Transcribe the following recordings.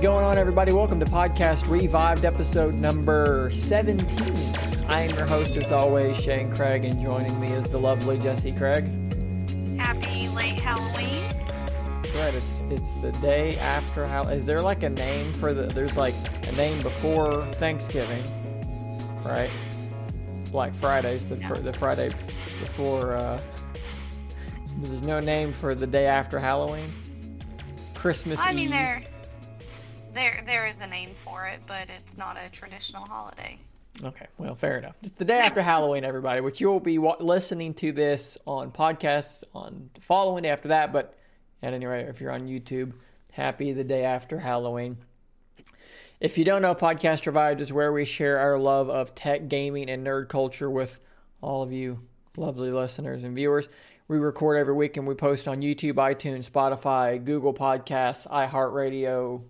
Is going on, everybody? Welcome to Podcast Revived, episode number 17. I am your host, as always, Shane Craig, and joining me is the lovely Jesse Craig. Happy late Halloween. Right, it's it's the day after how is there like a name for the there's like a name before Thanksgiving, right? Black Friday's the the Friday before uh there's no name for the day after Halloween. Christmas I mean, Eve. there, there, it, but it's not a traditional holiday. Okay, well, fair enough. It's the day after Halloween, everybody, which you'll be wa- listening to this on podcasts on the following day after that. But at any rate, if you're on YouTube, happy the day after Halloween. If you don't know, Podcast Revived is where we share our love of tech, gaming, and nerd culture with all of you lovely listeners and viewers. We record every week and we post on YouTube, iTunes, Spotify, Google Podcasts, iHeartRadio.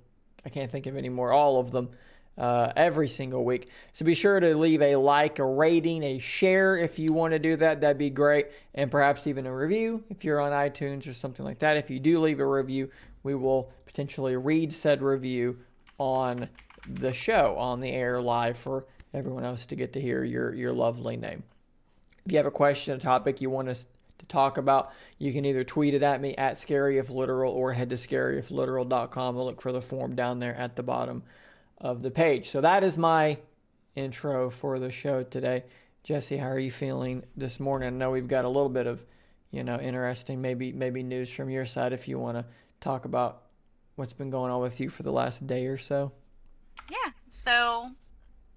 I can't think of any more, all of them uh, every single week. So be sure to leave a like, a rating, a share if you want to do that. That'd be great. And perhaps even a review if you're on iTunes or something like that. If you do leave a review, we will potentially read said review on the show, on the air live for everyone else to get to hear your, your lovely name. If you have a question, a topic you want us to talk about, you can either tweet it at me at scaryifliteral or head to scaryifliteral.com and look for the form down there at the bottom of the page. So that is my intro for the show today. Jesse, how are you feeling this morning? I know we've got a little bit of, you know, interesting maybe maybe news from your side if you want to talk about what's been going on with you for the last day or so. Yeah. So,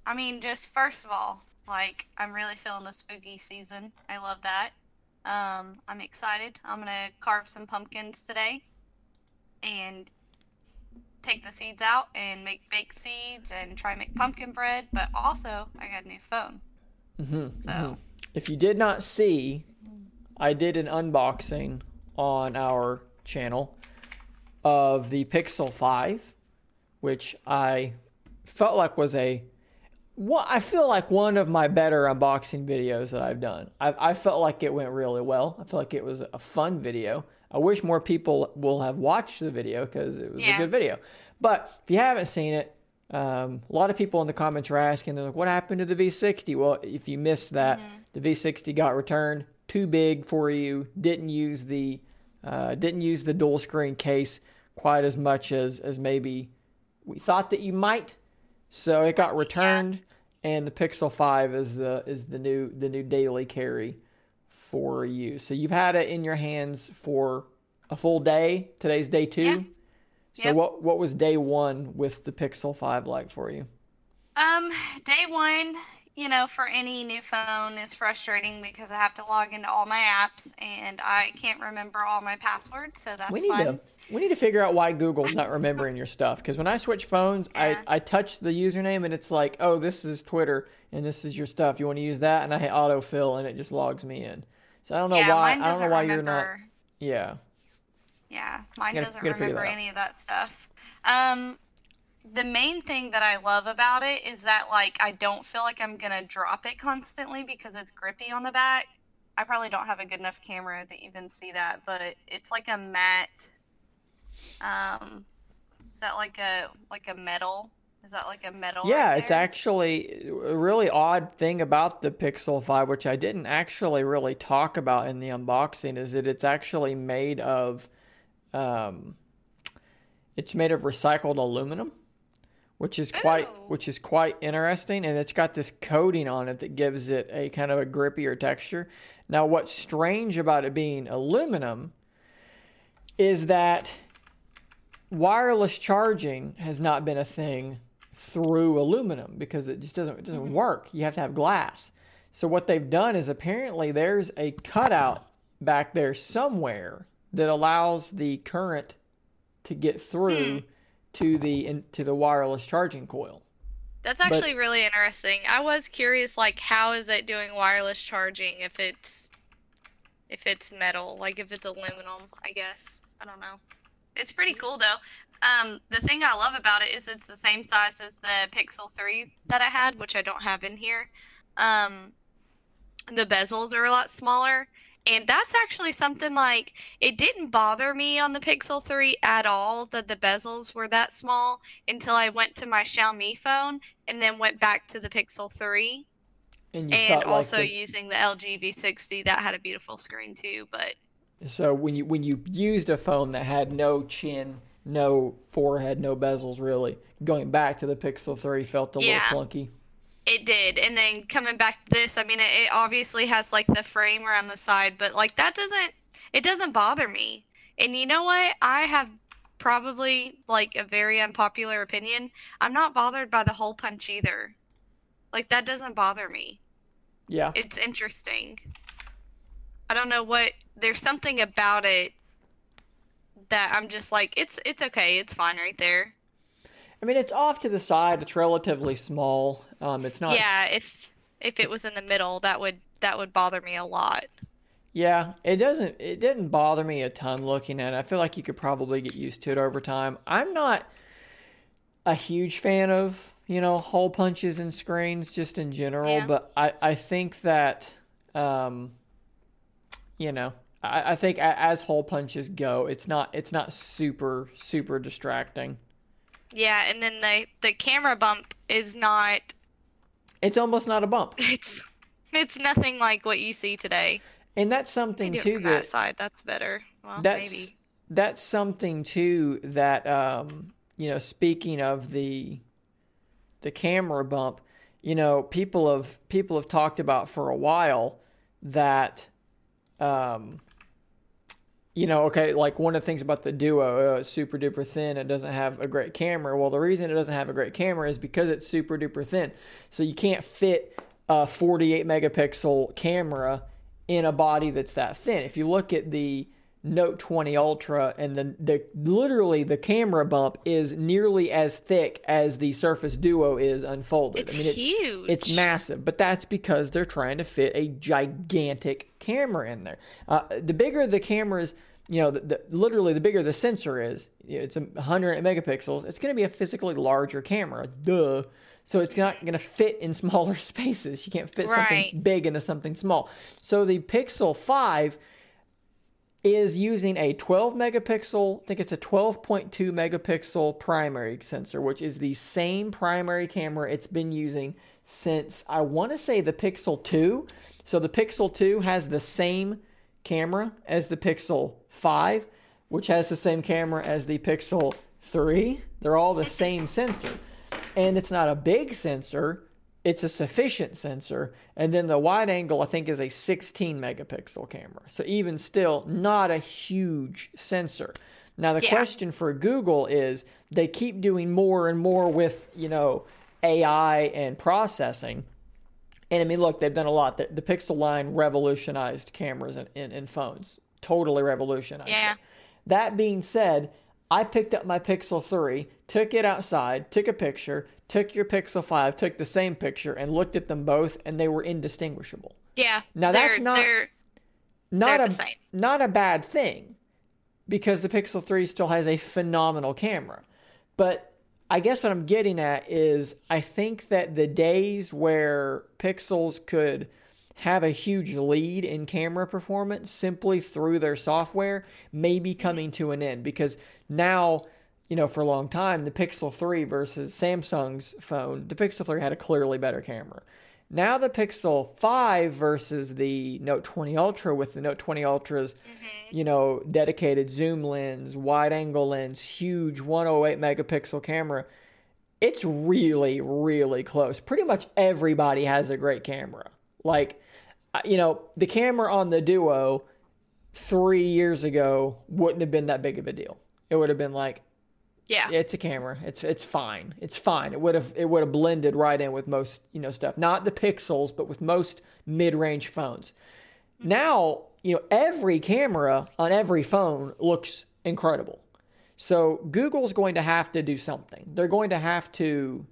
I mean, just first of all, like, I'm really feeling the spooky season. I love that. Um, I'm excited. I'm gonna carve some pumpkins today, and take the seeds out and make baked seeds and try make pumpkin bread. But also, I got a new phone. Mm-hmm, So, If you did not see, I did an unboxing on our channel of the Pixel 5, which I felt like was a what I feel like one of my better unboxing videos that I've done. I, I felt like it went really well. I felt like it was a fun video. I wish more people will have watched the video because it was a good video. But if you haven't seen it, um, a lot of people in the comments are asking, they're like, what happened to the V60? Well, if you missed that, the V60 got returned. Too big for you. Didn't use the uh, didn't use the dual screen case quite as much as as maybe we thought that you might. So it got returned, and the Pixel Five is the is the new the new daily carry for you. So you've had it in your hands for a full day. Today's day two. Yeah. So Yep. what what was day one with the Pixel Five like for you? Um, day one, you know, for any new phone is frustrating because I have to log into all my apps and I can't remember all my passwords, so that's we need fun. to we need to figure out why Google's not remembering your stuff. Because when I switch phones, Yeah. I I touch the username and it's like, oh, this is Twitter and this is your stuff. You want to use that? And I hit autofill and it just logs me in. So I don't know yeah, why mine I don't know why remember. you're not. Yeah. Yeah, mine Gotta- doesn't remember any of that stuff. Um, the main thing that I love about it is that like I don't feel like I'm gonna drop it constantly because it's grippy on the back. I probably don't have a good enough camera to even see that, but it's like a matte. Um, is that like a like a metal? Is that like a metal? Yeah, right it's actually a really odd thing about the Pixel 5, which I didn't actually really talk about in the unboxing, is that it's actually made of, um, it's made of recycled aluminum, which is quite, which is quite interesting, and it's got this coating on it that gives it a kind of a grippier texture. Now, what's strange about it being aluminum is that wireless charging has not been a thing through aluminum because it just doesn't it doesn't mm-hmm. work. You have to have glass. So what they've done is apparently there's a cutout back there somewhere that allows the current to get through hmm. To the in, to the wireless charging coil. That's but- actually really interesting. I was curious, like, how is it doing wireless charging if it's if it's metal, like if it's aluminum? I guess I don't know. It's pretty cool though. Um, the thing I love about it is it's the same size as the Pixel 3 that I had, which I don't have in here. Um, the bezels are a lot smaller, And that's actually something like it didn't bother me on the Pixel 3 at all that the bezels were that small until I went to my Xiaomi phone and then went back to the Pixel 3 And you and like also the- using the LG V60 that had a beautiful screen too, but So when you when you used a phone that had no chin, no forehead, no bezels, really, going back to the Pixel Three felt a Yeah. little clunky. It did, and then coming back to this, I mean, it, it obviously has like the frame around the side, but like that doesn't, it doesn't bother me. And you know what? I have probably like a very unpopular opinion. I'm not bothered by the hole punch either. Like that doesn't bother me. Yeah, It's interesting. I don't know what. There's something about it that I'm just like, it's it's okay, it's fine right there. I mean it's off to the side. It's relatively small. Um, it's not. Yeah, if if it was in the middle, that would that would bother me a lot. Yeah, it doesn't. It didn't bother me a ton looking at it. I feel like you could probably get used to it over time. I'm not a huge fan of you know hole punches and screens just in general, Yeah. but I I think that um, you know I, I think as hole punches go, it's not it's not super super distracting. Yeah, and then the the camera bump is not It's almost not a bump, it's it's nothing like what you see today. and that's something too that that side. That's better. Well, that's maybe. that's something too that um you know speaking of the the camera bump you know people have people have talked about for a while that um you know okay like one of the things about the duo uh, it's super duper thin it doesn't have a great camera. Well the reason it doesn't have a great camera is because it's super duper thin. So you can't fit a 48 megapixel camera in a body that's that thin. If you look at the Note 20 Ultra and the the literally the camera bump is nearly as thick as the Surface Duo is unfolded. It's I mean, it's huge. it's massive, but that's because they're trying to fit a gigantic camera in there. Uh, the bigger the camera is, you know, the, the, literally the bigger the sensor is, it's a 100 megapixels. It's going to be a physically larger camera. Duh. So it's not going to fit in smaller spaces. You can't fit something big into something small. So the Pixel 5 is using a 12 megapixel, I think it's a 12.2 megapixel primary sensor, which is the same primary camera it's been using since I want to say the Pixel 2. So the Pixel 2 has the same camera as the Pixel 5, which has the same camera as the Pixel 3. They're all the same sensor. And it's not a big sensor, it's a sufficient sensor. And then the wide angle, I think, is a 16 megapixel camera. So even still, not a huge sensor. Now, the Yeah. question for Google is they keep doing more and more with, you know, AI and processing. And I mean, look, they've done a lot. The, the Pixel line revolutionized cameras and, in, in phones, totally revolutionized. Yeah. it. That being said, I picked up my Pixel 3, took it outside, took a picture, took your Pixel 5, took the same picture, and looked at them both, and they were indistinguishable. Yeah. Now, that's not- They're, Not They're a not a bad thing, because the Pixel 3 still has a phenomenal camera. But I guess what I'm getting at is I think that the days where Pixels could have a huge lead in camera performance simply through their software may be coming to an end because now, you know, for a long time, the Pixel 3 versus Samsung's phone, the Pixel 3 had a clearly better camera. Now the Pixel 5 versus the Note 20 Ultra with the Note 20 Ultra's, mm-hmm. you know, dedicated zoom lens, wide angle lens, huge 108 megapixel camera. It's really, really close. Pretty much everybody has a great camera. Like, you know, the camera on the Duo three years ago wouldn't have been that big of a deal. It would have been like, yeah, it's a camera. It's it's fine. It's fine. It would have it would have blended right in with most you know stuff. Not the pixels, but with most mid range phones. Mm-hmm. Now you know every camera on every phone looks incredible. So Google's going to have to do something. They're going to have to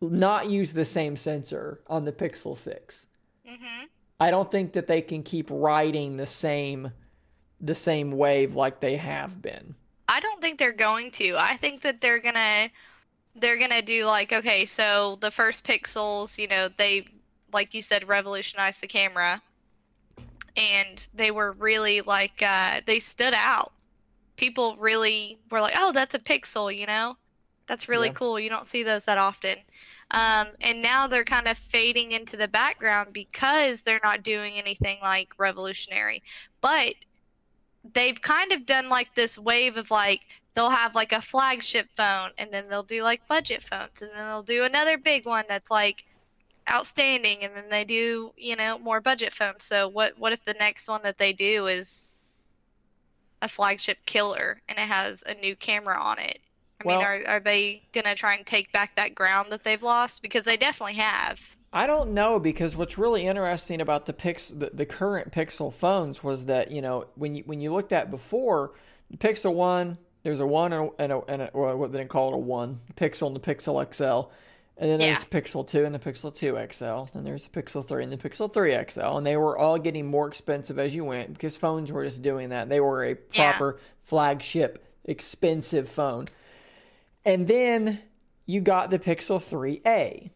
not use the same sensor on the Pixel 6 Mm-hmm. I don't think that they can keep riding the same the same wave like they have been. I don't think they're going to. I think that they're gonna they're gonna do like okay, so the first pixels, you know, they like you said revolutionized the camera, and they were really like uh, they stood out. People really were like, oh, that's a pixel, you know, that's really yeah. cool. You don't see those that often. Um, and now they're kind of fading into the background because they're not doing anything like revolutionary. But they've kind of done like this wave of like they'll have like a flagship phone and then they'll do like budget phones and then they'll do another big one that's like outstanding and then they do you know more budget phones so what what if the next one that they do is a flagship killer and it has a new camera on it i Well- mean are, are they gonna try and take back that ground that they've lost? Because they definitely have. I don't know because what's really interesting about the pix the, the current Pixel phones was that you know when you when you looked at before the Pixel one there's a one and a, and a, and a what they call it a one Pixel and the Pixel XL and then there's Yeah. the Pixel two and the Pixel two XL and there's the Pixel three and the Pixel three XL and they were all getting more expensive as you went because phones were just doing that. They were a Yeah. proper flagship expensive phone and then you got the Pixel 3A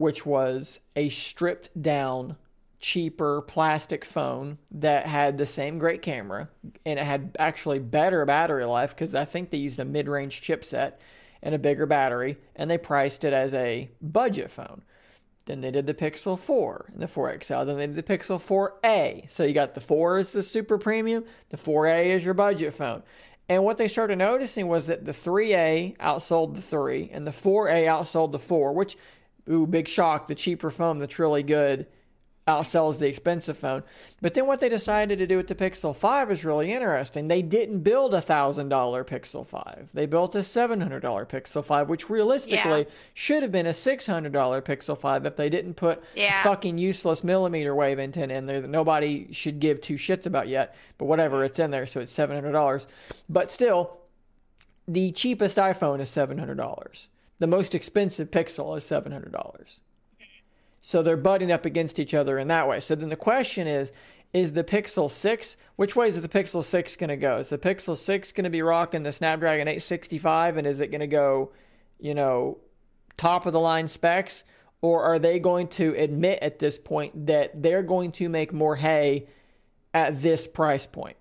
which was a stripped down, cheaper plastic phone that had the same great camera and it had actually better battery life because I think they used a mid range chipset and a bigger battery and they priced it as a budget phone. Then they did the Pixel 4 and the 4XL. Then they did the Pixel 4A. So you got the 4 is the super premium, the 4A is your budget phone. And what they started noticing was that the 3A outsold the 3 and the 4A outsold the 4, which, ooh, big shock, the cheaper phone that's really good outsells the expensive phone. But then what they decided to do with the Pixel 5 is really interesting. They didn't build a $1,000 Pixel 5. They built a $700 Pixel 5, which realistically Yeah. should have been a $600 Pixel 5 if they didn't put Yeah. a fucking useless millimeter wave antenna in there that nobody should give two shits about yet. But whatever, mm-hmm. it's in there, so it's $700. But still, the cheapest iPhone is $700. The most expensive Pixel is $700. So they're butting up against each other in that way. So then the question is is the Pixel 6, which way is the Pixel 6 going to go? Is the Pixel 6 going to be rocking the Snapdragon 865 and is it going to go, you know, top of the line specs or are they going to admit at this point that they're going to make more hay at this price point?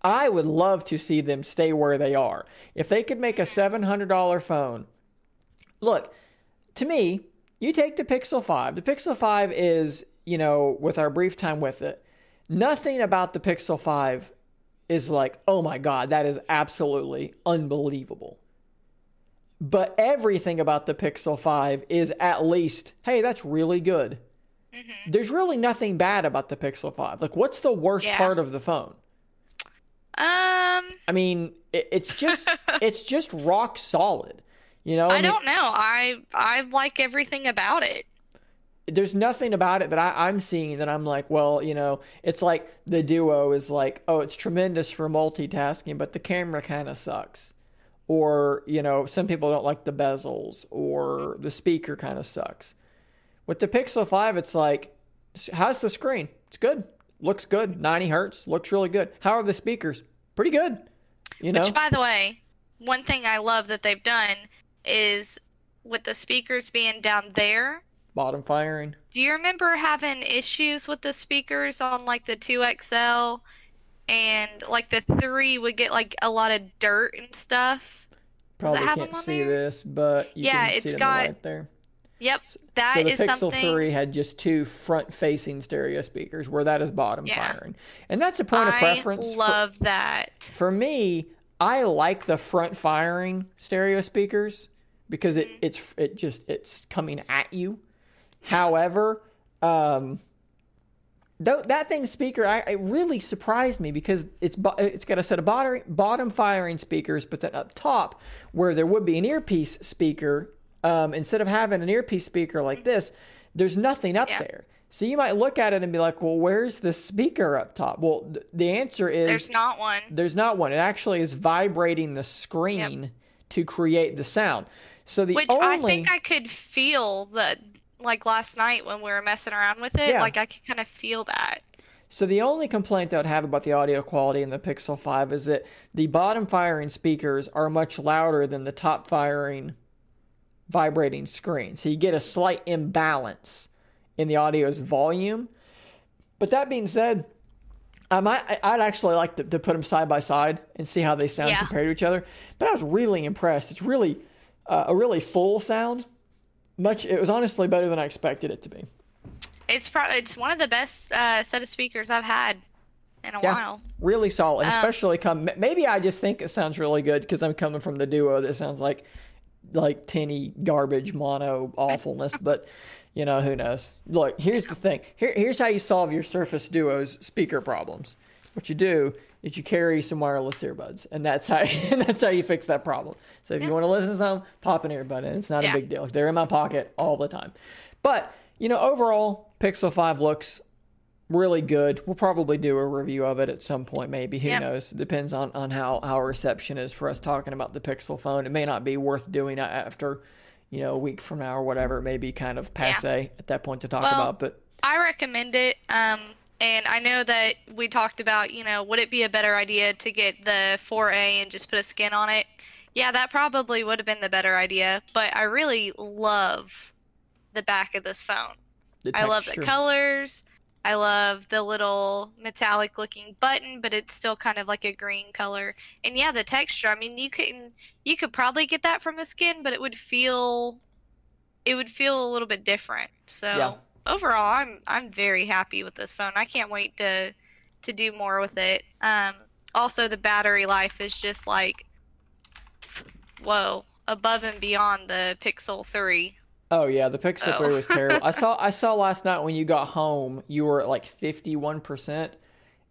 I would love to see them stay where they are. If they could make a $700 phone, look, to me, you take the Pixel 5. The Pixel 5 is, you know, with our brief time with it, nothing about the Pixel 5 is like, oh my God, that is absolutely unbelievable. But everything about the Pixel 5 is at least, hey, that's really good. There's really nothing bad about the Pixel 5. Like, what's the worst Yeah. part of the phone? um I mean, it, it's just it's just rock solid. You know, I mean, don't know. I I like everything about it. there's nothing about it that I, I'm seeing that I'm like, well, you know, it's like the Duo is like, oh, it's tremendous for multitasking, but the camera kind of sucks. Or, you know, some people don't like the bezels, or the speaker kind of sucks. With the Pixel 5, it's like, how's the screen? It's good. Looks good. 90 hertz. Looks really good. How are the speakers? Pretty good. You know? Which, by the way, one thing I love that they've done is with the speakers being down there. Bottom firing. Do you remember having issues with the speakers on like the 2XL and like the 3 would get like a lot of dirt and stuff? Probably can't see there? this, but you Yeah, can it's see it in got- the light there. Yep, that so the is Pixel something 3 had just two front-facing stereo speakers, where that is bottom Yeah. firing, and that's a point of I preference. For, love that. for me, I like the front firing stereo speakers because it it's it just it's coming at you. However, um, though that thing speaker, I, it really surprised me because it's it's got a set of bottom bottom firing speakers, but then up top where there would be an earpiece speaker, um, instead of having an earpiece speaker like this, there's nothing up Yeah. there. So you might look at it and be like, "Well, where's the speaker up top?" Well, th- the answer is There's not one. there's not one. It actually is vibrating the screen to create the sound. So the Which only I think I could feel that, like last night when we were messing around with it. Yeah. Like I could kind of feel that. so the only complaint I would have about the audio quality in the Pixel 5 is that the bottom firing speakers are much louder than the top firing vibrating screen. So you get a slight imbalance in the audio's volume. but that being said, I might I'd actually like to, to put them side by side and see how they sound Yeah. compared to each other. But I was really impressed. It's really uh, a really full sound. Much it was honestly better than I expected it to be. It's probably it's one of the best uh, set of speakers I've had in a Yeah. while. Really solid, Um, especially come. Maybe I just think it sounds really good because I'm coming from the duo that sounds like like tinny garbage mono awfulness. but you know who knows? Look, here's the thing. Here, here's how you solve your Surface Duo's speaker problems. What you do is you carry some wireless earbuds, and that's how and that's how you fix that problem. So if you want to listen to some, pop an earbud in. It's not Yeah. a big deal. They're in my pocket all the time. But you know, overall, Pixel Five looks really good. We'll probably do a review of it at some point, maybe. Who Yep. knows? Depends on, on how, how reception is for us talking about the Pixel phone. It may not be worth doing after, you know, a week from now or whatever. It may be kind of passe at that point to talk Well, about. But I recommend it. Um, and I know that we talked about, you know, would it be a better idea to get the 4A and just put a skin on it? Yeah, that probably would have been the better idea. But I really love the back of this phone. I love the colors. I love the little metallic looking button, but it's still kind of like a green color. And yeah, the texture. I mean, you couldn't you could probably get that from the skin, but it would feel it would feel a little bit different. So Yeah. Overall, I'm I'm very happy with this phone. I can't wait to to do more with it. Um also the battery life is just like whoa, above and beyond the Pixel 3. Oh yeah, the Pixel So. 3 was terrible. I saw I saw last night when you got home, you were at like 51%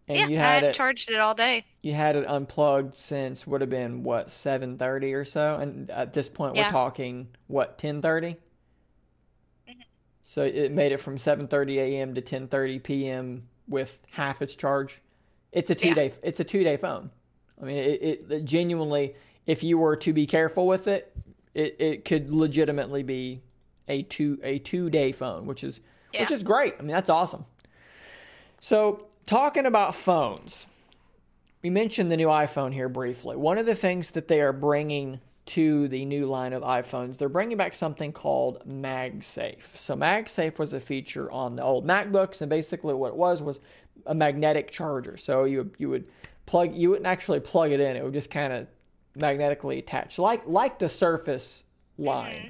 and yeah, you had it charged it all day. you had it unplugged since would have been what 7:30 or so and at this point we're talking what 10:30 Mm-hmm. So it made it from 7:30 a.m. to 10:30 p.m. with half its charge it's a two Yeah. day it's a two day phone i mean it, it, it genuinely if you were to be careful with it it, it could legitimately be a two a two day phone which is which is great i mean that's awesome so talking about phones we mentioned the new iPhone here briefly. One of the things that they are bringing to the new line of iPhones, they're bringing back something called MagSafe. So MagSafe was a feature on the old MacBooks, and basically what it was was a magnetic charger. So you you would plug you wouldn't actually plug it in; it would just kind of magnetically attach, like like the Surface line. Mm-hmm.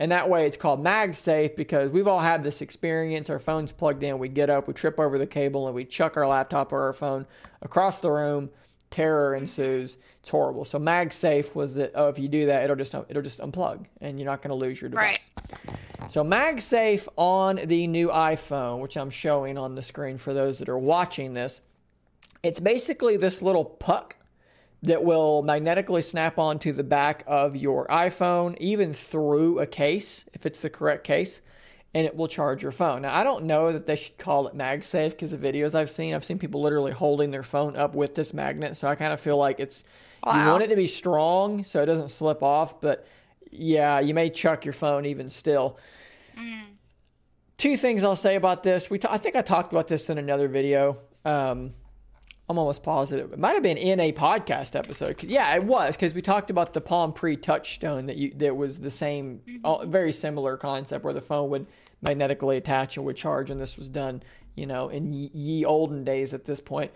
And that way it's called MagSafe because we've all had this experience. Our phone's plugged in, we get up, we trip over the cable, and we chuck our laptop or our phone across the room. Terror ensues. It's horrible. So MagSafe was that oh, if you do that, it'll just it'll just unplug, and you're not going to lose your device. Right. So MagSafe on the new iPhone, which I'm showing on the screen for those that are watching this, it's basically this little puck that will magnetically snap onto the back of your iPhone, even through a case, if it's the correct case, and it will charge your phone. Now, I don't know that they should call it MagSafe because the videos I've seen, I've seen people literally holding their phone up with this magnet. So I kind of feel like it's, you want it to be strong so it doesn't slip off, but yeah, you may chuck your phone even still. Two things I'll say about this. We, t- I think I talked about this in another video. Um, I'm almost positive it might have been in a podcast episode. Yeah, it was because we talked about the Palm Pre Touchstone that you that was the same, all, very similar concept where the phone would magnetically attach and would charge, and this was done, you know, in ye, ye olden days at this point.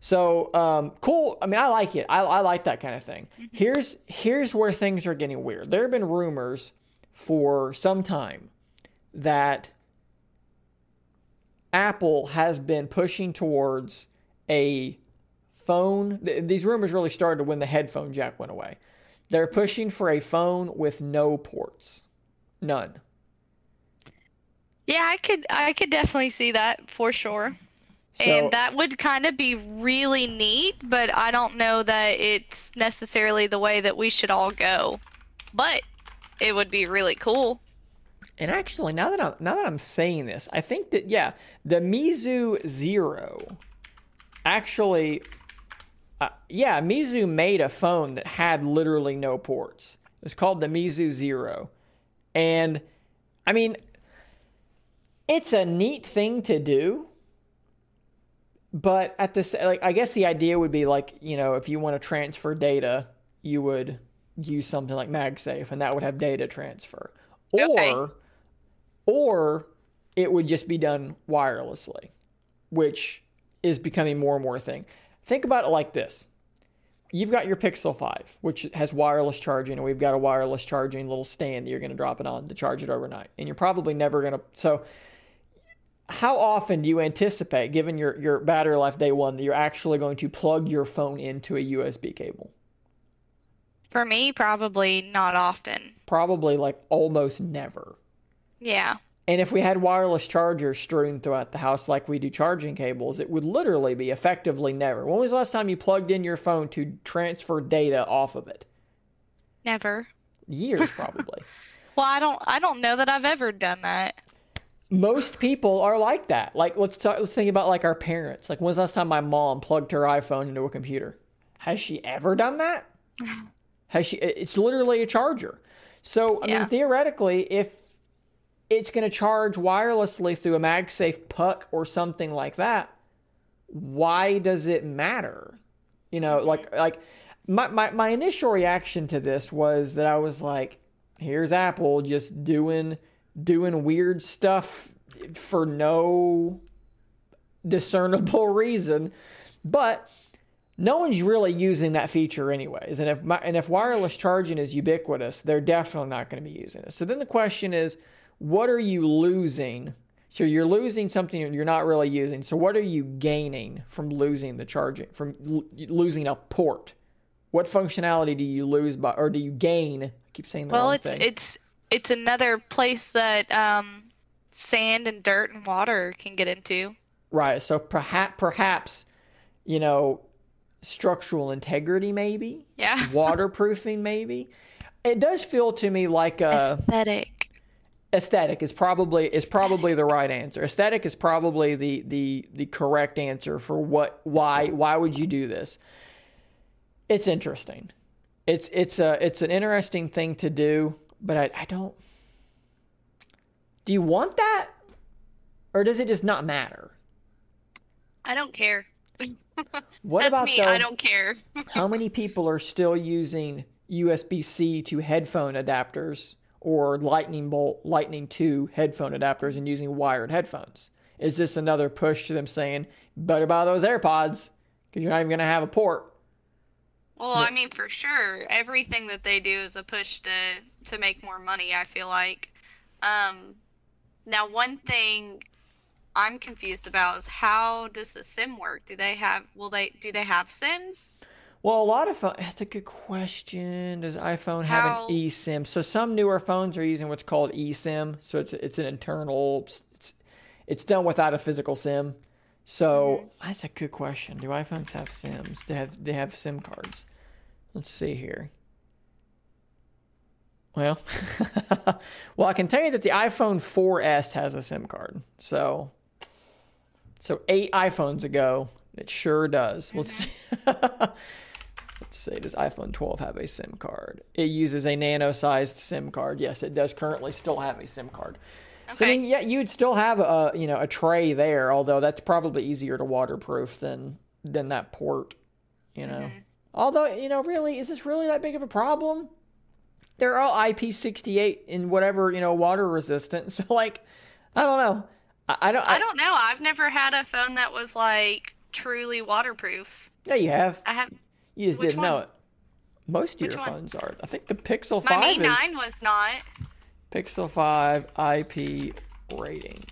So um, cool. I mean, I like it. I, I like that kind of thing. Here's here's where things are getting weird. There have been rumors for some time that Apple has been pushing towards a phone. th- These rumors really started when the headphone jack went away. They're pushing for a phone with no ports, none. Yeah, I could I could definitely see that for sure. So, and that would kind of be really neat, but I don't know that it's necessarily the way that we should all go. But it would be really cool. And actually, now that I'm now that I'm saying this, I think that yeah, the Meizu Zero, actually, uh, yeah, Meizu made a phone that had literally no ports. It was called the Meizu Zero, and I mean, it's a neat thing to do. But at this, like, I guess the idea would be like, you know, if you want to transfer data, you would use something like MagSafe, and that would have data transfer. Or, Okay. or it would just be done wirelessly. which is becoming more and more a thing. Think about it like this. You've got your Pixel 5, which has wireless charging, and we've got a wireless charging little stand that you're going to drop it on to charge it overnight. And you're probably never going to. So, how often do you anticipate, given your, your battery life day one, that you're actually going to plug your phone into a USB cable? For me, probably not often. Probably like almost never. Yeah. And if we had wireless chargers strewn throughout the house like we do charging cables, it would literally be effectively never. When was the last time you plugged in your phone to transfer data off of it? Never. Years probably. well, I don't I don't know that I've ever done that. Most people are like that. Like let's talk, let's think about like our parents. Like when was the last time my mom plugged her iPhone into a computer? Has she ever done that? Has she it's literally a charger. So, I Yeah. mean theoretically if it's going to charge wirelessly through a MagSafe puck or something like that, why does it matter? You know, like like my, my my initial reaction to this was that I was like, here's Apple just doing doing weird stuff for no discernible reason. But no one's really using that feature anyways. And if my, and if wireless charging is ubiquitous, they're definitely not going to be using it. So then the question is, what are you losing? So you're losing something you're not really using. So what are you gaining from losing the charging from l- losing a port? What functionality do you lose by or do you gain? I keep saying the Well, wrong it's thing. it's it's another place that um sand and dirt and water can get into. Right. So perhaps perhaps you know structural integrity maybe Yeah. waterproofing maybe. It does feel to me like uh Aesthetic. Aesthetic is probably is probably the right answer. Aesthetic is probably the the the correct answer for what why why would you do this? It's interesting. It's it's a it's an interesting thing to do, but I, I don't Do you want that? Or does it just not matter? I don't care. What That's about me. though, I don't care. how many people are still using USB C to headphone adapters or lightning bolt lightning 2 headphone adapters and using wired headphones? Is this another push to them saying, better buy those AirPods because you're not even going to have a port? Well, I mean, for sure, everything that they do is a push to to make more money. I feel like. Um, now, one thing I'm confused about is how does the SIM work? Do they have? Will they? Do they have SIMs? Well, a lot of phones, that's a good question. Does iPhone have an eSIM? So some newer phones are using what's called eSIM. So it's it's an internal, it's, it's done without a physical SIM. So mm-hmm. that's a good question. Do iPhones have SIMs? They have they have SIM cards. Let's see here. Well, well, I can tell you that the iPhone 4S has a SIM card. So, so eight iPhones ago, it sure does. Let's mm-hmm. see. Let's see. Does iPhone 12 have a SIM card? It uses a nano-sized SIM card. Yes, it does currently still have a SIM card. Okay. So I mean, yeah, you'd still have a you know a tray there, although that's probably easier to waterproof than than that port. You know, mm-hmm. although you know, really, is this really that big of a problem? They're all IP68 and whatever you know, water resistant. So like, I don't know. I, I don't. I don't know. I've never had a phone that was like truly waterproof. Yeah, you have. I have. You just Which didn't know it. Most of Which your one? phones are. I think the Pixel My 5 Mi is 9 was not. Pixel 5 IP rating.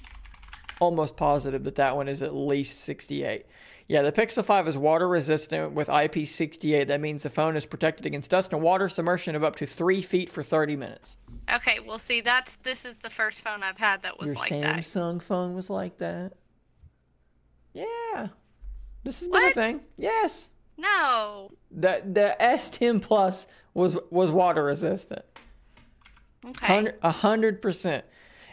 Almost positive that that one is at least 68. Yeah, the Pixel 5 is water resistant with IP68. That means the phone is protected against dust and water submersion of up to three feet for 30 minutes. Okay, well, see, that's this is the first phone I've had that was Your like that. Samsung phone was like that. Yeah, this has been a thing. Yes, No. the the S10 Plus was was water resistant. Okay. A hundred percent.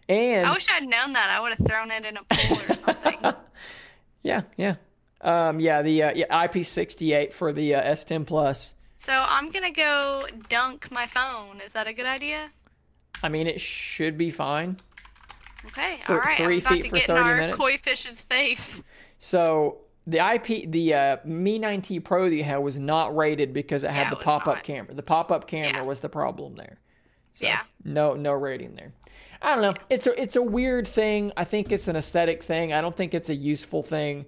And I wish I'd known that. I would have thrown it in a pool or something. yeah, yeah, um, yeah. The uh, yeah, IP68 for the uh, S10 Plus. so I'm gonna go dunk my phone. Is that a good idea? I mean, it should be fine. Okay. For all right. three I'm about feet to for get 30 in our minutes? koi fish's face. So the IP, the uh, Mi 9T Pro that you had was not rated because it had Yeah, the it pop-up not. camera. The pop-up camera Yeah. was the problem there. So Yeah. No, no rating there. I don't know. It's a it's a weird thing. I think it's an aesthetic thing. I don't think it's a useful thing.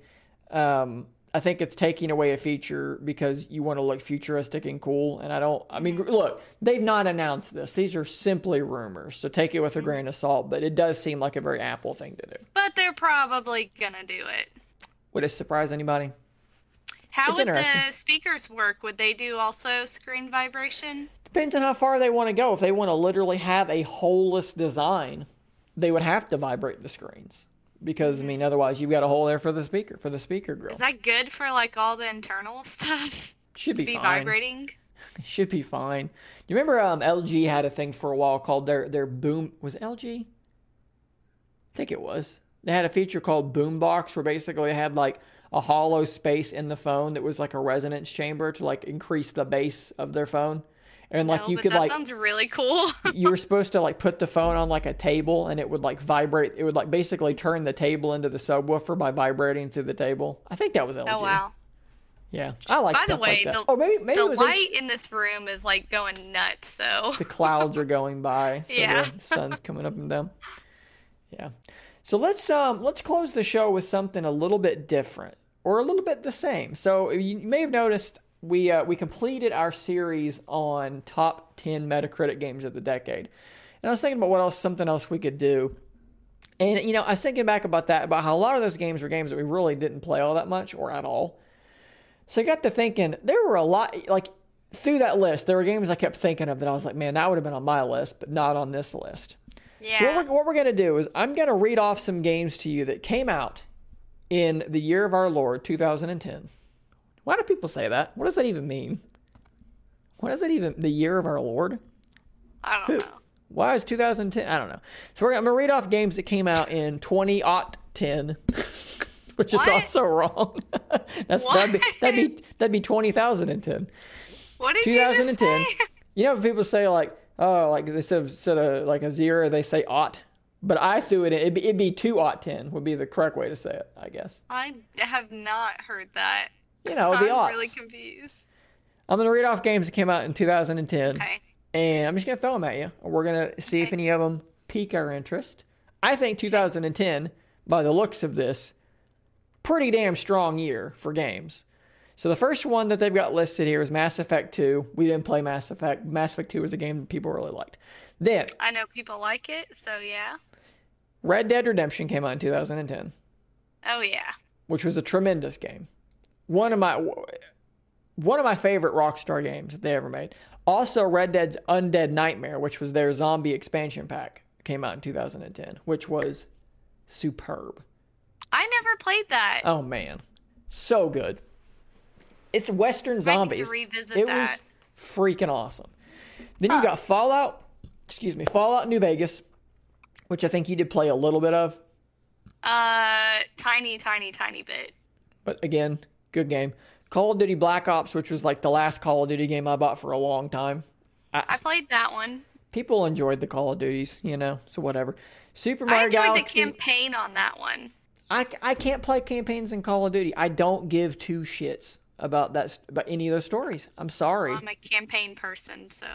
Um, I think it's taking away a feature because you want to look futuristic and cool. And I don't. I mean, look, they've not announced this. These are simply rumors, so take it with a grain of salt. But it does seem like a very Apple thing to do. But they're probably gonna do it. Would it surprise anybody? How It's would the speakers work? Would they do also screen vibration? Depends on how far they want to go. If they want to literally have a holeless design, they would have to vibrate the screens because I mean, otherwise you've got a hole there for the speaker for the speaker grill. Is that good for like all the internal stuff? Should be, Be vibrating? Should be fine. Do you remember um, LG had a thing for a while called their their boom? Was LG? I think it was. They had a feature called Boombox where basically they had like a hollow space in the phone that was like a resonance chamber to like increase the bass of their phone, and like no, you could that like sounds really cool. you were supposed to like put the phone on like a table and it would like vibrate. It would like basically turn the table into the subwoofer by vibrating through the table. I think that was LG. oh wow. Yeah, I like By the way, like the, oh, maybe maybe the it light H- in this room is like going nuts. So the clouds are going by, so Yeah. the sun's coming up and down. Yeah. So let's um let's close the show with something a little bit different or a little bit the same. So you may have noticed we uh, we completed our series on top ten Metacritic games of the decade, and I was thinking about what else something else we could do. And you know, I was thinking back about that about how a lot of those games were games that we really didn't play all that much or at all. So I got to thinking there were a lot like through that list. There were games I kept thinking of that I was like, man, that would have been on my list, but not on this list. Yeah. So what we're, what we're gonna do is I'm gonna read off some games to you that came out in the year of our Lord 2010. Why do people say that? What does that even mean? What is that even? The year of our Lord? I don't know. Why is 2010? I don't know. So we're gonna, I'm gonna read off games that came out in 2010, which is What? also wrong. That's that'd be that'd be that'd be 20,010. What did you just 2010. say? You know, people say like, oh, like instead of, instead of like a zero, they say ought. But I threw it in. It'd be, it'd be two ought ten would be the correct way to say it, I guess. I have not heard that. You know, I'm the aughts. really confused. I'm gonna read off games that came out in 2010, Okay. and I'm just gonna throw them at you. We're gonna see if any of them pique our interest. I think 2010, by the looks of this, pretty damn strong year for games. So the first one that they've got listed here is Mass Effect 2. We didn't play Mass Effect. Mass Effect 2 was a game that people really liked. Then I know people like it, so yeah. Red Dead Redemption came out in 2010, Oh yeah. which was a tremendous game. One of my one of my favorite Rockstar games that they ever made. Also, Red Dead's Undead Nightmare, which was their zombie expansion pack, came out in 2010, which was superb. I never played that. Oh man, so good. It's Western Might need to zombies. It that. was freaking awesome. Then you got Fallout, excuse me, Fallout New Vegas, which I think you did play a little bit of. Uh, tiny, tiny, tiny bit. But again, good game. Call of Duty Black Ops, which was like the last Call of Duty game I bought for a long time. I played that one. People enjoyed the Call of Duties, you know, so whatever. Super Mario I enjoyed Galaxy. the campaign on that one. I, I can't play campaigns in Call of Duty. I don't give two shits about that about any of those stories. I'm sorry. I'm a campaign person, so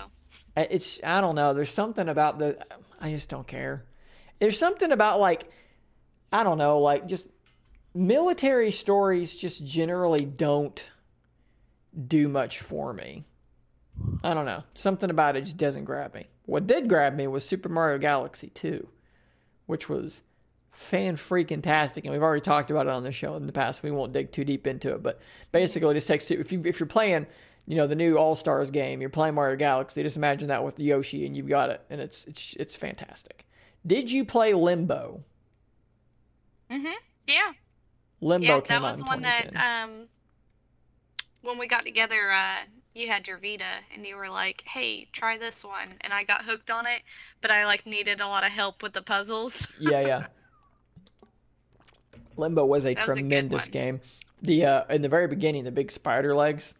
uh, It's I don't know. There's something about the I just don't care. There's something about like I don't know, like just military stories just generally don't do much for me. I don't know. Something about it just doesn't grab me. What did grab me was Super Mario Galaxy 2, which was fan freaking tastic, and we've already talked about it on the show in the past. We won't dig too deep into it, but basically, it just takes if you if you're playing, you know, the new All Stars game, you're playing Mario Galaxy. Just imagine that with Yoshi, and you've got it, and it's it's it's fantastic. Did you play Limbo? Mm mhm, yeah, Limbo yeah. That was one that um, when we got together, uh, you had your Vita, and you were like, "Hey, try this one," and I got hooked on it, but I like needed a lot of help with the puzzles. yeah, yeah. Limbo was a That was a tremendous one. game. The uh, in the very beginning, the big spider legs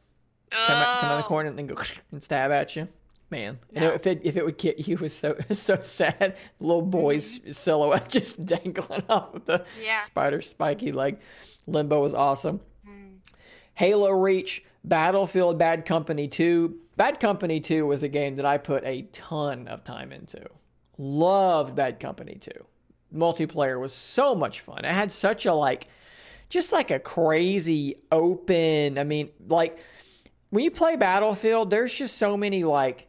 come out, come out of the Oh, corner and then go and stab at you. Man, and No. if it if it would get you, was so so sad. The little boy's silhouette just dangling off of the Mm-hmm. Yeah. spider spiky leg. Limbo was awesome. Mm. Halo Reach, Battlefield Bad Company 2. Bad Company 2 was a game that I put a ton of time into. Loved Bad Company 2. Multiplayer was so much fun. It had such a like just like a crazy open, I mean, like when you play Battlefield, there's just so many like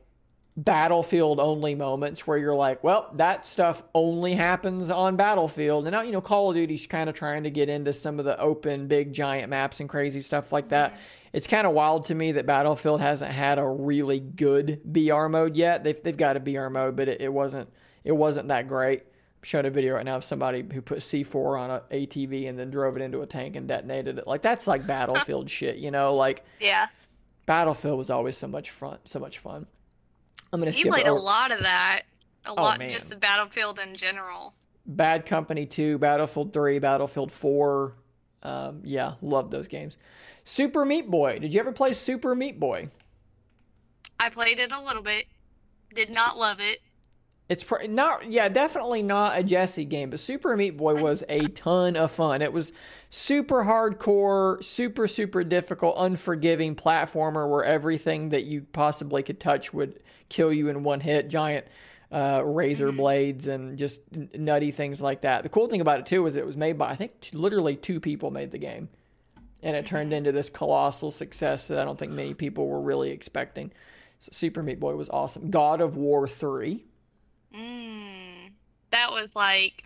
battlefield only moments where you're like, well, that stuff only happens on Battlefield. And now, you know, Call of Duty's kind of trying to get into some of the open, big, giant maps and crazy stuff like that. It's kind of wild to me that Battlefield hasn't had a really good BR mode yet. They've, they've got a BR mode, but it, it wasn't it wasn't that great. Showing a video right now of somebody who put C4 on a ATV and then drove it into a tank and detonated it. Like that's like Battlefield shit, you know? Like Yeah. Battlefield was always so much fun, so much fun. I'm gonna He skip played over a lot of that. A Oh, lot, man. just the Battlefield in general. Bad Company 2, Battlefield 3, Battlefield 4. Um, yeah, love those games. Super Meat Boy. Did you ever play Super Meat Boy? I played it a little bit. Did not love it. It's pr- not, yeah, definitely not a Jesse game, but Super Meat Boy was a ton of fun. It was super hardcore, super, super difficult, unforgiving platformer where everything that you possibly could touch would kill you in one hit. Giant uh, razor blades and just nutty things like that. The cool thing about it too was it was made by I think t- literally two people made the game, and it turned into this colossal success that I don't think many people were really expecting. So Super Meat Boy was awesome. God of War three. Mm, that was like.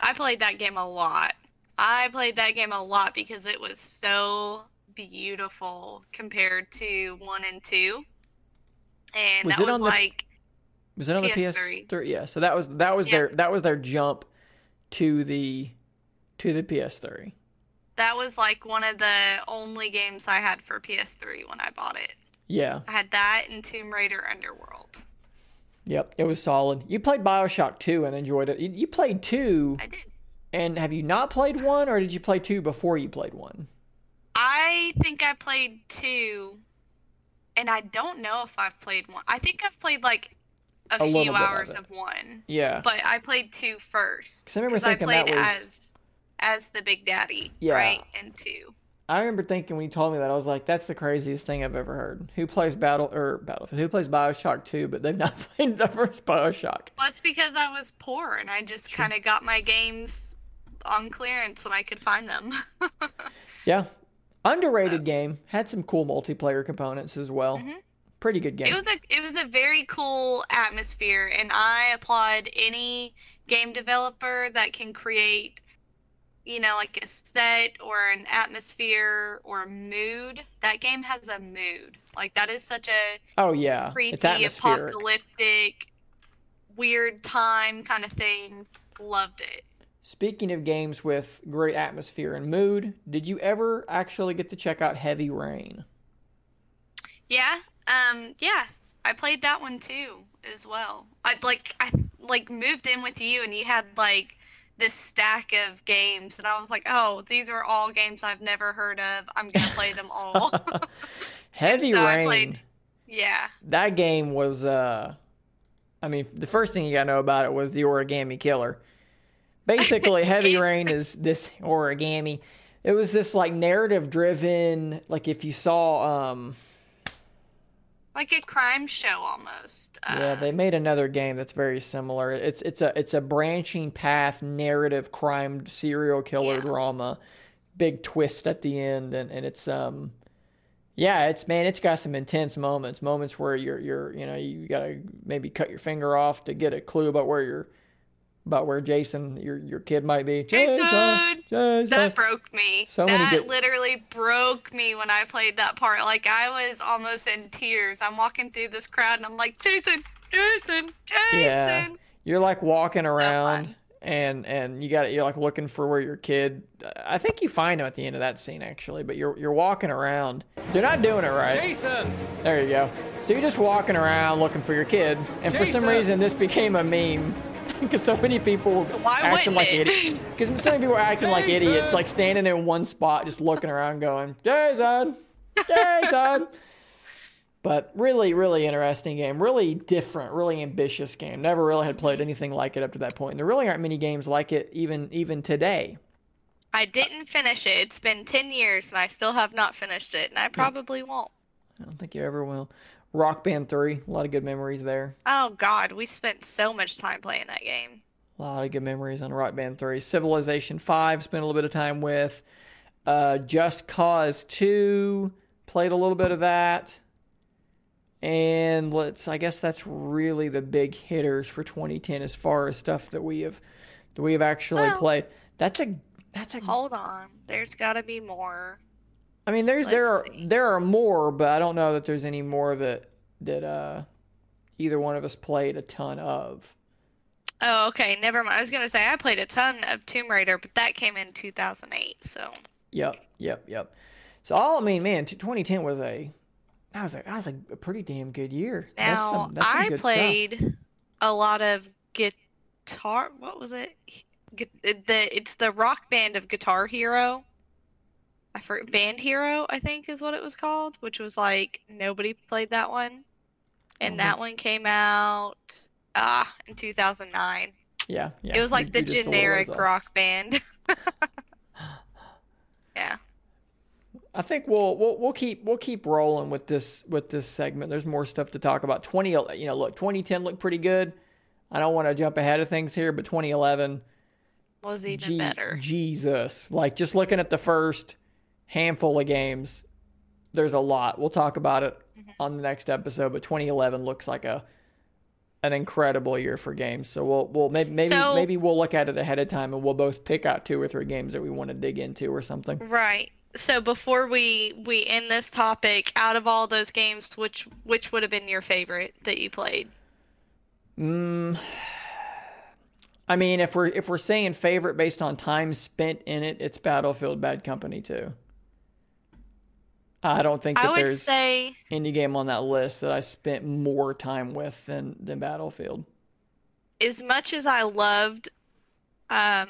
I played that game a lot. I played that game a lot because it was so beautiful compared to one and two. And Was that it was on the- like Was it on the PS3. PS3? Yeah. So that was that was Yeah. their that was their jump to the to the PS3. that was like one of the only games I had for PS3 when I bought it. Yeah. I had that and Tomb Raider Underworld. Yep. It was solid. You played BioShock 2 and enjoyed it. You, played 2 I did. and have you not played 1 or did you play 2 before you played 1? I think I played two, and I don't know if I've played one. I think I've played like a, A few of hours it. of, one, Yeah. but I played two Because I remember thinking I that was- as as the Big Daddy, Yeah. right? And two. I remember thinking when you told me that I was like that's the craziest thing I've ever heard. Who plays Battle or Battlefield? Who plays BioShock 2 but they've not played the first BioShock? Well, it's because I was poor and I just kind of got my games on clearance when I could find them. Yeah. Underrated game. Had some cool multiplayer components as well. Mhm. Pretty good game. It was a it was a very cool atmosphere, and I applaud any game developer that can create, you know, like a set or an atmosphere or mood. That game has a mood. Like that is such a oh yeah. creepy, apocalyptic, weird time kind of thing. Loved it. Speaking of games with great atmosphere and mood, did you ever actually get to check out Heavy Rain? Yeah, um, yeah, I played that one too as well. I like I like moved in with you, and you had like this stack of games, and I was like, oh, these are all games I've never heard of. I'm gonna play them all. Heavy So Rain. played- yeah, That game was uh I mean, the first thing you got to know about it was the origami killer. Basically, Heavy Rain is this origami. It was this like narrative driven like if you saw um like a crime show almost. Uh, Yeah, they made another game that's very similar. It's it's a it's a branching path narrative crime serial killer Yeah. drama. Big twist at the end and, and it's um yeah, it's man, it's got some intense moments. Moments where you're you're you know, you gotta maybe cut your finger off to get a clue about where you're about where Jason your your kid might be. Jason! Jason! that broke me. So that good- literally broke me when I played that part. Like I was almost in tears. I'm walking through this crowd, and I'm like, Jason, Jason, Jason. Yeah. You're like walking around fun. and and you got it. you're like looking for where your kid I think you find him at the end of that scene actually, but you're you're walking around. You're not doing it right. Jason! There you go. So you're just walking around looking for your kid, and for some reason this became a meme because so many people Why acting like it? idiots. Because so many people were acting like Jason! idiots, like standing in one spot, just looking around, going, "Jason, Jason." But really, really interesting game. Really different, really ambitious game. Never really had played anything like it up to that point. And there really aren't many games like it even even today. I didn't finish it. It's been 10 years and I still have not finished it, and I probably won't. I don't think you ever will. Rock Band 3, a lot of good memories there. Oh God, we spent so much time playing that game. A lot of good memories on Rock Band 3. Civilization 5, spent a little bit of time with. Uh, Just Cause 2, played a little bit of that. And let's, I guess that's really the big hitters for 2010 as far as stuff that we have, that we have actually Well- played. That's a, that's a Hold on, there's got to be more. I mean, there's there are there are more, but I don't know that there's any more that that uh, either one of us played a ton of. Oh, okay, never mind. I was gonna say I played a ton of Tomb Raider, but that came in 2008. So Yep, yep, yep. So all I mean, man, 2010 was a that was a that was a, a pretty damn good year. that's now some, that's some I played a lot of guitar. What was it? The it's the rock band of Guitar Hero. I for Band Hero, I think is what it was called, which was like nobody played that one, and Mhm. that one came out ah in 2009. Yeah, yeah. it was like You- the you just a little generic rock band. yeah. I think we'll we'll we'll keep we'll keep rolling with this with this segment. There's more stuff to talk about. 20, you know, look, 2010 looked pretty good. I don't want to jump ahead of things here, but 2011 Was even Gee- better. Jesus. Like just looking at the first handful of games, there's a lot. We'll talk about it Mm-hmm. on the next episode, but 2011 looks like a an incredible year for games. So we'll we'll maybe maybe So- maybe we'll look at it ahead of time and we'll both pick out two or three games that we want to dig into or something. Right. So before we we end this topic, out of all those games, which which would have been your favorite that you played? Mm, I mean, if we're if we're saying favorite based on time spent in it, it's Battlefield Bad Company 2. I don't think that there's say any game on that list that I spent more time with than than Battlefield. as much as I loved um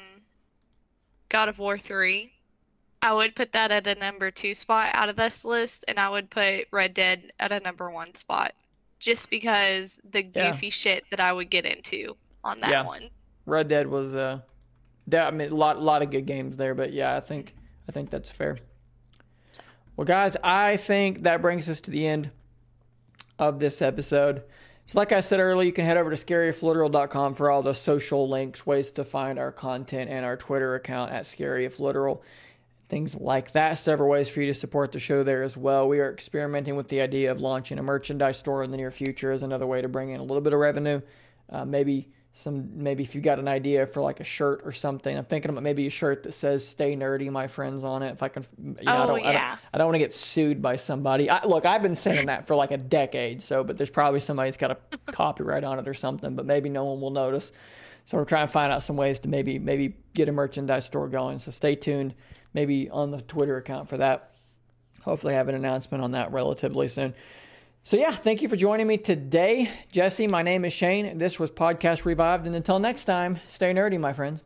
God of War 3, I would put that at a number 2 spot out of this list and I would put Red Dead at a number 1 spot just because the Yeah. goofy shit that I would get into on that Yeah. one. Red Dead was uh, that, I mean, a lot lot of good games there, but yeah, I think I think that's fair. Well, guys, I think that brings us to the end of this episode. So, like I said earlier, you can head over to scaryifliteral.com for all the social links, ways to find our content, and our Twitter account at scaryifliteral. Things like that. Several ways for you to support the show there as well. We are experimenting with the idea of launching a merchandise store in the near future as another way to bring in a little bit of revenue. Uh, maybe some, maybe if you got an idea for like a shirt or something, I'm thinking about maybe a shirt that says "Stay Nerdy, my friends" on it. If I can, you know, I Oh, don't, I don't. I don't want to get sued by somebody. I, look, I've been saying that for like a decade, so but there's probably somebody that's got a copyright on it or something, but maybe no one will notice. So we're trying to find out some ways to maybe maybe get a merchandise store going. So stay tuned, maybe on the Twitter account for that. Hopefully, have an announcement on that relatively soon. So yeah, thank you for joining me today, Jesse. My name is Shane. This was Podcast Revived, and until next time, stay nerdy, my friends.